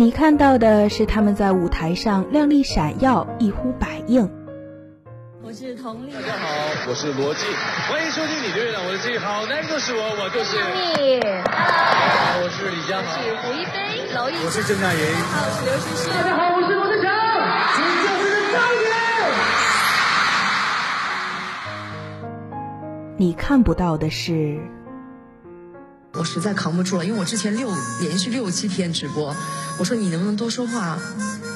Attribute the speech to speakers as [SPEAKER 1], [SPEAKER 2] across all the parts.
[SPEAKER 1] 你看到的是他们在舞台上亮丽闪耀，一呼百应。
[SPEAKER 2] 我是佟丽，大
[SPEAKER 3] 家好，我是罗辑，欢迎收听《你的月亮我的记》，好男就是我，我就是
[SPEAKER 2] 你。
[SPEAKER 3] 我是李佳
[SPEAKER 2] 豪，我是胡一菲，娄艺，
[SPEAKER 3] 我是郑嘉颖，
[SPEAKER 2] 我是刘诗诗，
[SPEAKER 3] 大家好，我是罗志祥，请教我的张
[SPEAKER 1] 远。你看不到的是。
[SPEAKER 4] 我实在扛不住了，因为我之前六连续六七天直播，我说你能不能多说话？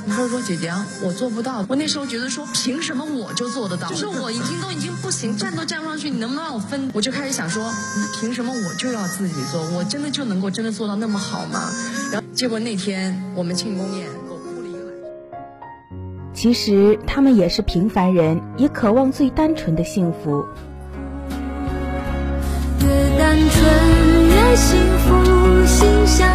[SPEAKER 4] 他说说姐姐，我做不到。我那时候觉得说，凭什么我就做得到？就是我已经都已经不行，站都站不上去，你能不能让我分？我就开始想说，那凭什么我就要自己做？我真的就能够真的做到那么好吗？然后结果那天我们庆功宴，给我哭了一晚
[SPEAKER 1] 上。其实他们也是平凡人，也渴望最单纯的幸福。
[SPEAKER 5] 越单纯越。幸福，心像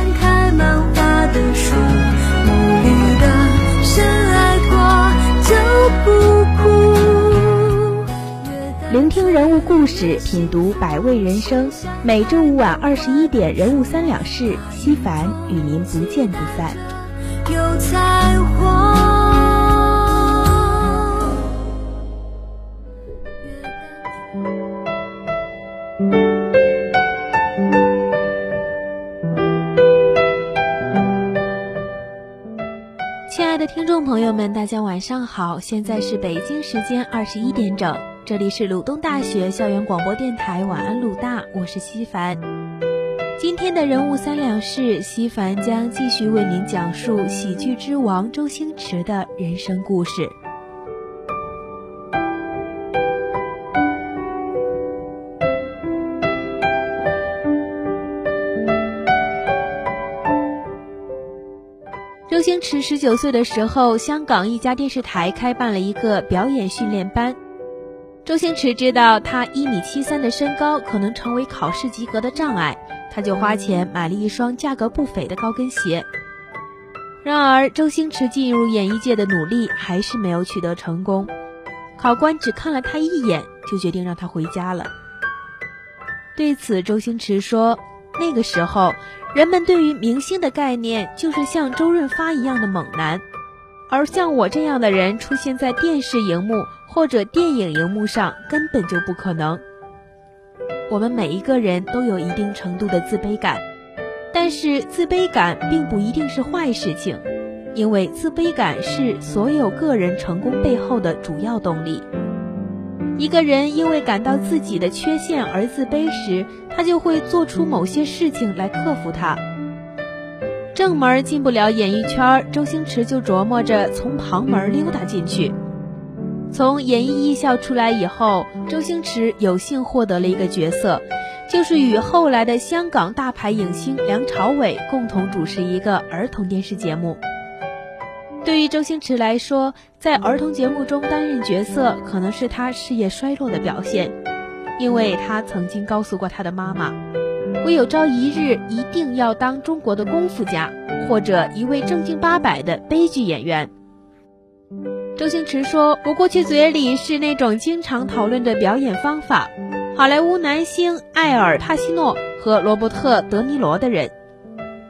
[SPEAKER 1] 聆听人物故事，品读百味人生。每周五晚二十一点，人物三两事，西凡与您不见不散。
[SPEAKER 5] 有彩虹。
[SPEAKER 1] 众朋友们，大家晚上好，现在是北京时间二十一点整，这里是鲁东大学校园广播电台晚安鲁大，我是西凡。今天的人物三两事，西凡将继续为您讲述喜剧之王周星驰的人生故事。周星驰十九岁的时候，香港一家电视台开办了一个表演训练班。周星驰知道他一米七三的身高可能成为考试及格的障碍，他就花钱买了一双价格不菲的高跟鞋。然而，周星驰进入演艺界的努力还是没有取得成功。考官只看了他一眼，就决定让他回家了。对此，周星驰说：“那个时候。”人们对于明星的概念就是像周润发一样的猛男，而像我这样的人出现在电视荧幕或者电影荧幕上根本就不可能。我们每一个人都有一定程度的自卑感，但是自卑感并不一定是坏事情，因为自卑感是所有个人成功背后的主要动力。一个人因为感到自己的缺陷而自卑时，他就会做出某些事情来克服它。正门进不了演艺圈，周星驰就琢磨着从旁门溜达进去。从演艺艺校出来以后，周星驰有幸获得了一个角色，就是与后来的香港大牌影星梁朝伟共同主持一个儿童电视节目。对于周星驰来说，在儿童节目中担任角色，可能是他事业衰落的表现，因为他曾经告诉过他的妈妈：“我有朝一日一定要当中国的功夫家，或者一位正经八百的悲剧演员。”周星驰说：“我过去嘴里是那种经常讨论的表演方法，好莱坞男星艾尔·帕西诺和罗伯特·德尼罗的人。”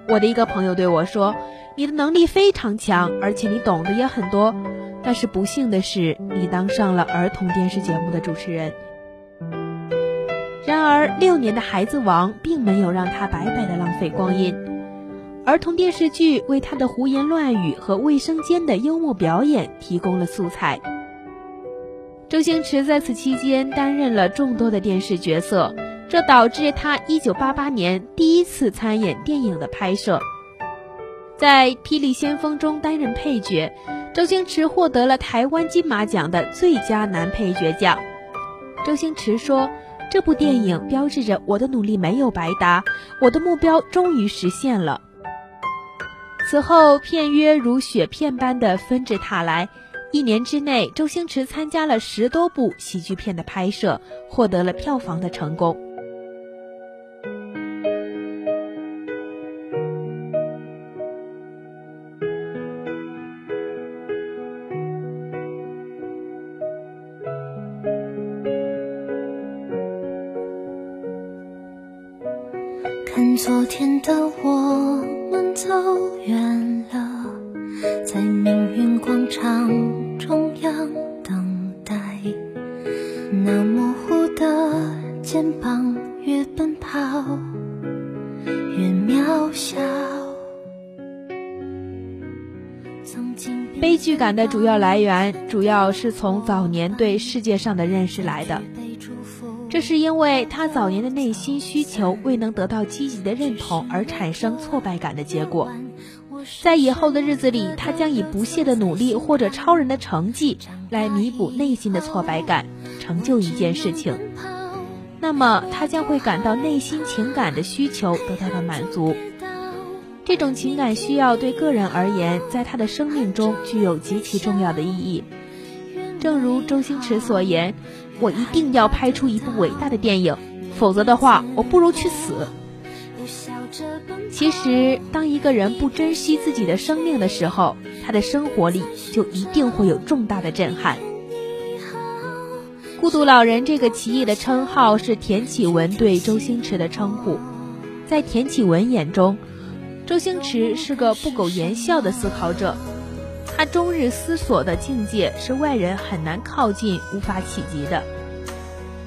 [SPEAKER 1] 我的一个朋友对我说。你的能力非常强，而且你懂得也很多，但是不幸的是，你当上了儿童电视节目的主持人。然而，六年的孩子王并没有让他白白的浪费光阴，儿童电视剧为他的胡言乱语和卫生间的幽默表演提供了素材。周星驰在此期间担任了众多的电视角色，这导致他1988年第一次参演电影的拍摄。在《霹雳先锋》中担任配角，周星驰获得了台湾金马奖的最佳男配角奖。周星驰说：“这部电影标志着我的努力没有白搭，我的目标终于实现了。”此后，片约如雪片般的纷至沓来，一年之内，周星驰参加了十多部喜剧片的拍摄，获得了票房的成功。
[SPEAKER 5] 看昨天的我们走远了。在命运广场中央等待，那模糊的肩膀越奔跑越渺小。曾经
[SPEAKER 1] 悲剧感的主要来源，主要是从早年对世界上的认识来的。这是因为他早年的内心需求未能得到积极的认同而产生挫败感的结果。在以后的日子里，他将以不懈的努力或者超人的成绩来弥补内心的挫败感，成就一件事情。那么，他将会感到内心情感的需求得到了满足。这种情感需要对个人而言，在他的生命中具有极其重要的意义。正如周星驰所言。我一定要拍出一部伟大的电影，否则的话，我不如去死。其实，当一个人不珍惜自己的生命的时候，他的生活里就一定会有重大的震撼。孤独老人这个奇异的称号是田启文对周星驰的称呼，在田启文眼中，周星驰是个不苟言笑的思考者。他终日思索的境界是外人很难靠近、无法企及的。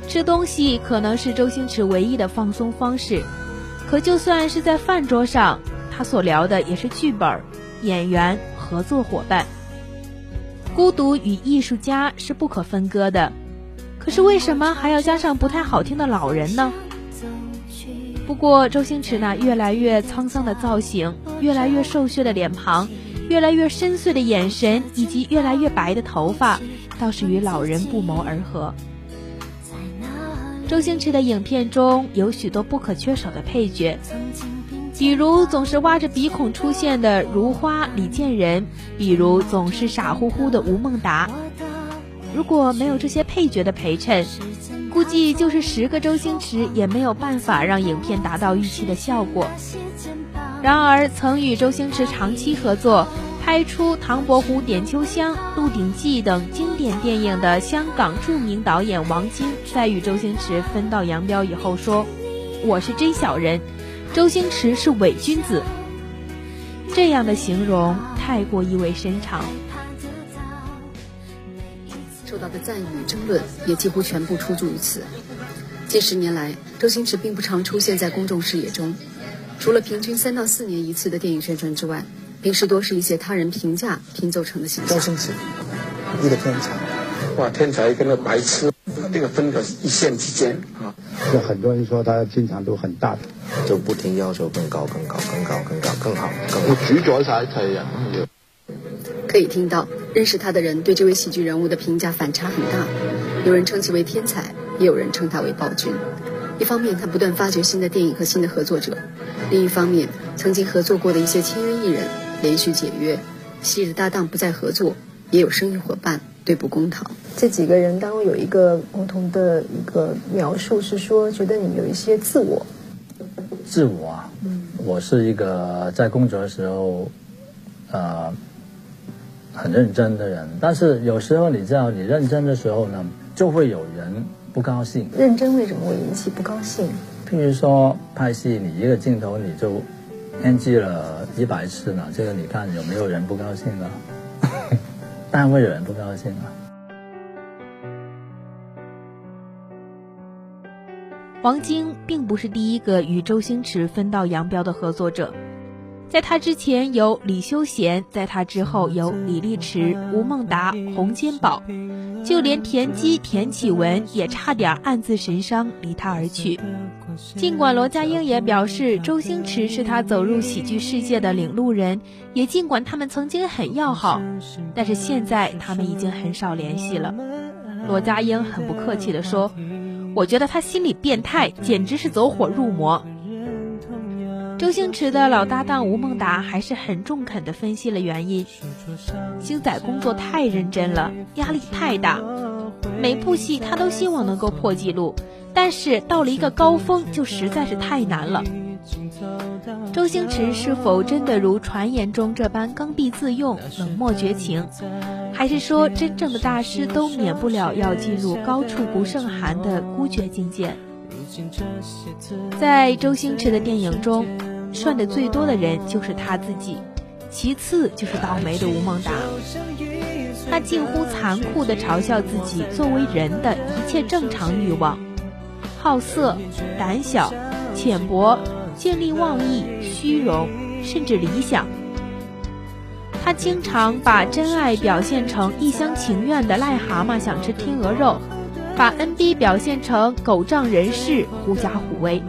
[SPEAKER 1] 吃东西可能是周星驰唯一的放松方式，可就算是在饭桌上，他所聊的也是剧本、演员、合作伙伴。孤独与艺术家是不可分割的，可是为什么还要加上不太好听的老人呢？不过周星驰那越来越沧桑的造型，越来越瘦削的脸庞。越来越深邃的眼神以及越来越白的头发，倒是与老人不谋而合。周星驰的影片中有许多不可缺少的配角，比如总是挖着鼻孔出现的如花李建仁，比如总是傻乎乎的吴孟达。如果没有这些配角的陪衬，估计就是十个周星驰也没有办法让影片达到预期的效果。然而，曾与周星驰长期合作，拍出《唐伯虎点秋香》《鹿鼎记》等经典电影的香港著名导演王晶，在与周星驰分道扬镳以后说：“我是真小人，周星驰是伪君子。”这样的形容太过意味深长。
[SPEAKER 4] 受到的赞誉、争论也几乎全部出自于此。近十年来，周星驰并不常出现在公众视野中。除了平均三到四年一次的电影宣传之外，平时多是一些他人评价拼凑成的形象。
[SPEAKER 6] 周星驰，一个天才，
[SPEAKER 7] 哇，天才跟那白痴，那个分隔一线之间啊。
[SPEAKER 6] 有很多人说他经常都很大，
[SPEAKER 8] 就不停要求更高、更高、更高、更高、更好、更
[SPEAKER 6] 好。主宰晒一切人。
[SPEAKER 4] 可以听到，认识他的人对这位喜剧人物的评价反差很大，有人称其为天才，也有人称他为暴君。一方面，他不断发掘新的电影和新的合作者；另一方面，曾经合作过的一些签约艺人连续解约，昔日搭档不再合作，也有生意伙伴对簿公堂。
[SPEAKER 9] 这几个人当中有一个共同的一个描述是说，觉得你有一些自我。
[SPEAKER 10] 自我啊，我是一个在工作的时候，呃，很认真的人，但是有时候你知道，你认真的时候呢，就会有人。不高兴，
[SPEAKER 9] 认真为什么会引起不高兴？
[SPEAKER 10] 譬如说拍戏，你一个镜头你就 NG 了一百次呢，这个你看有没有人不高兴啊？当然会有人不高兴啊。
[SPEAKER 1] 王晶并不是第一个与周星驰分道扬镳的合作者。在他之前有李修贤，在他之后有李立池、吴孟达、洪金宝，就连田鸡、田启文也差点暗自神伤，离他而去。尽管罗家英也表示周星驰是他走入喜剧世界的领路人，也尽管他们曾经很要好，但是现在他们已经很少联系了。罗家英很不客气地说：“我觉得他心理变态，简直是走火入魔。”周星驰的老搭档吴孟达还是很中肯地分析了原因：星仔工作太认真了，压力太大，每部戏他都希望能够破纪录，但是到了一个高峰就实在是太难了。周星驰是否真的如传言中这般刚愎自用、冷漠绝情，还是说真正的大师都免不了要进入高处不胜寒的孤绝境界？在周星驰的电影中。涮的最多的人就是他自己，其次就是倒霉的吴孟达。他近乎残酷地嘲笑自己作为人的一切正常欲望：好色、胆小、浅薄、见利忘义、虚荣，甚至理想。他经常把真爱表现成一厢情愿的癞蛤蟆想吃天鹅肉，把 N B 表现成狗仗人势、狐假虎威。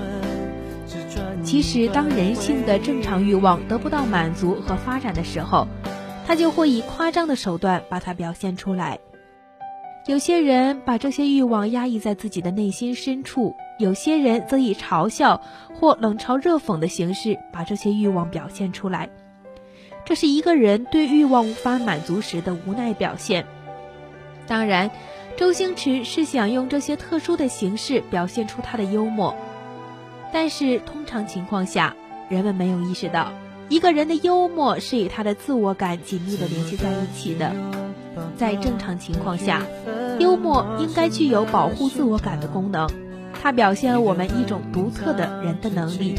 [SPEAKER 1] 其实，当人性的正常欲望得不到满足和发展的时候，他就会以夸张的手段把它表现出来。有些人把这些欲望压抑在自己的内心深处，有些人则以嘲笑或冷嘲热讽的形式把这些欲望表现出来。这是一个人对欲望无法满足时的无奈表现。当然，周星驰是想用这些特殊的形式表现出他的幽默，但是通常情况下，人们没有意识到，一个人的幽默是与他的自我感紧密地联系在一起的。在正常情况下，幽默应该具有保护自我感的功能，它表现了我们一种独特的人的能力。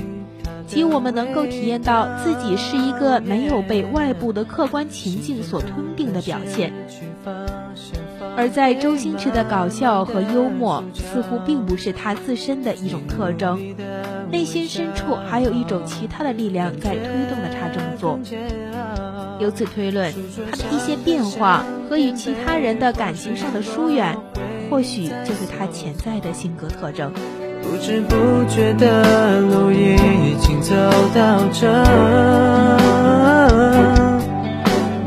[SPEAKER 1] 即我们能够体验到自己是一个没有被外部的客观情境所吞并的表现，而在周星驰的搞笑和幽默似乎并不是他自身的一种特征，内心深处还有一种其他的力量在推动着他这么做。由此推论，他的一些变化和与其他人的感情上的疏远，或许就是他潜在的性格特征。
[SPEAKER 11] 不知不觉的路已经走到这，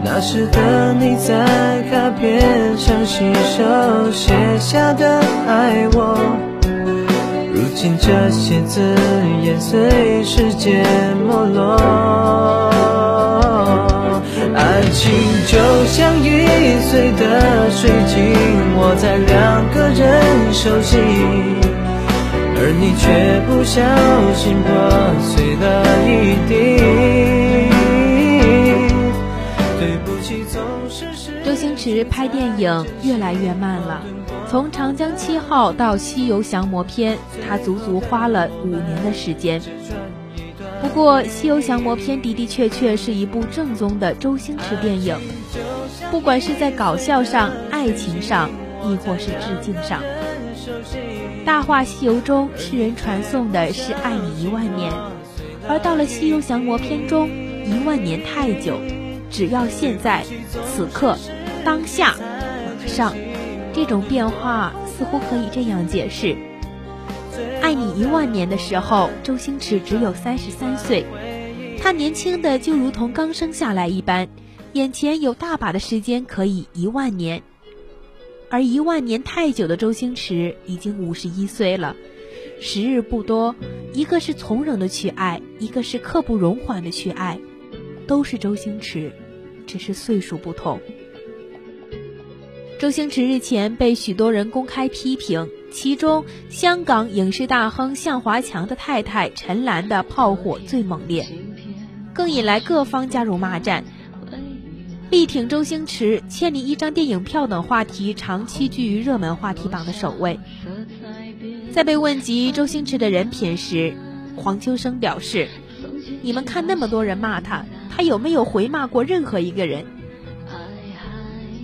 [SPEAKER 11] 那时的你在卡片上亲手写下的爱我，如今这些字眼随时间没落，爱情就像易碎的水晶，握在两个人手心。而你却不小心破碎了一地。对不起，总是
[SPEAKER 1] 周星驰拍电影越来越慢了，从《长江七号》到《西游降魔篇》，他足足花了五年的时间。不过，《西游降魔篇》的的确确是一部正宗的周星驰电影，不管是在搞笑上、爱情上，亦或是致敬上。《大话西游》中，世人传颂的是爱你一万年，而到了《西游降魔篇》中，一万年太久，只要现在、此刻、当下、马上，这种变化似乎可以这样解释：爱你一万年的时候，周星驰只有三十三岁，他年轻的就如同刚生下来一般，眼前有大把的时间可以一万年。而一万年太久的周星驰已经五十一岁了，时日不多，一个是从容的去爱，一个是刻不容缓的去爱，都是周星驰，只是岁数不同。周星驰日前被许多人公开批评，其中香港影视大亨向华强的太太陈岚的炮火最猛烈，更引来各方加入骂战。力挺周星驰、欠你一张电影票等话题长期居于热门话题榜的首位。在被问及周星驰的人品时，黄秋生表示：“你们看那么多人骂他，他有没有回骂过任何一个人？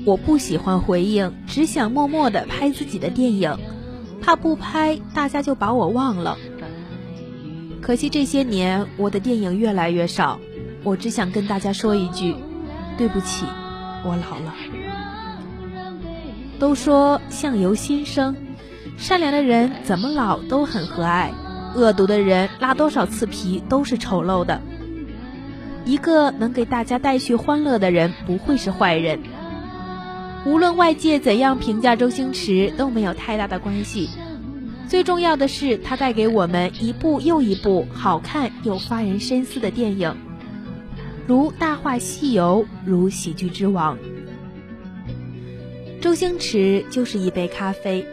[SPEAKER 1] 我不喜欢回应，只想默默的拍自己的电影，怕不拍大家就把我忘了。可惜这些年我的电影越来越少，我只想跟大家说一句。”对不起，我老了。都说相由心生，善良的人怎么老都很和蔼，恶毒的人拉多少次皮都是丑陋的。一个能给大家带去欢乐的人，不会是坏人。无论外界怎样评价周星驰，都没有太大的关系。最重要的是，他带给我们一部又一部好看又发人深思的电影。如《大话西游》，如《喜剧之王》，周星驰就是一杯咖啡，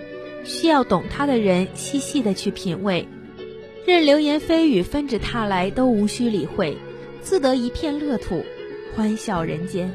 [SPEAKER 1] 需要懂他的人细细的去品味，任流言蜚语纷至沓来都无需理会，自得一片乐土，欢笑人间。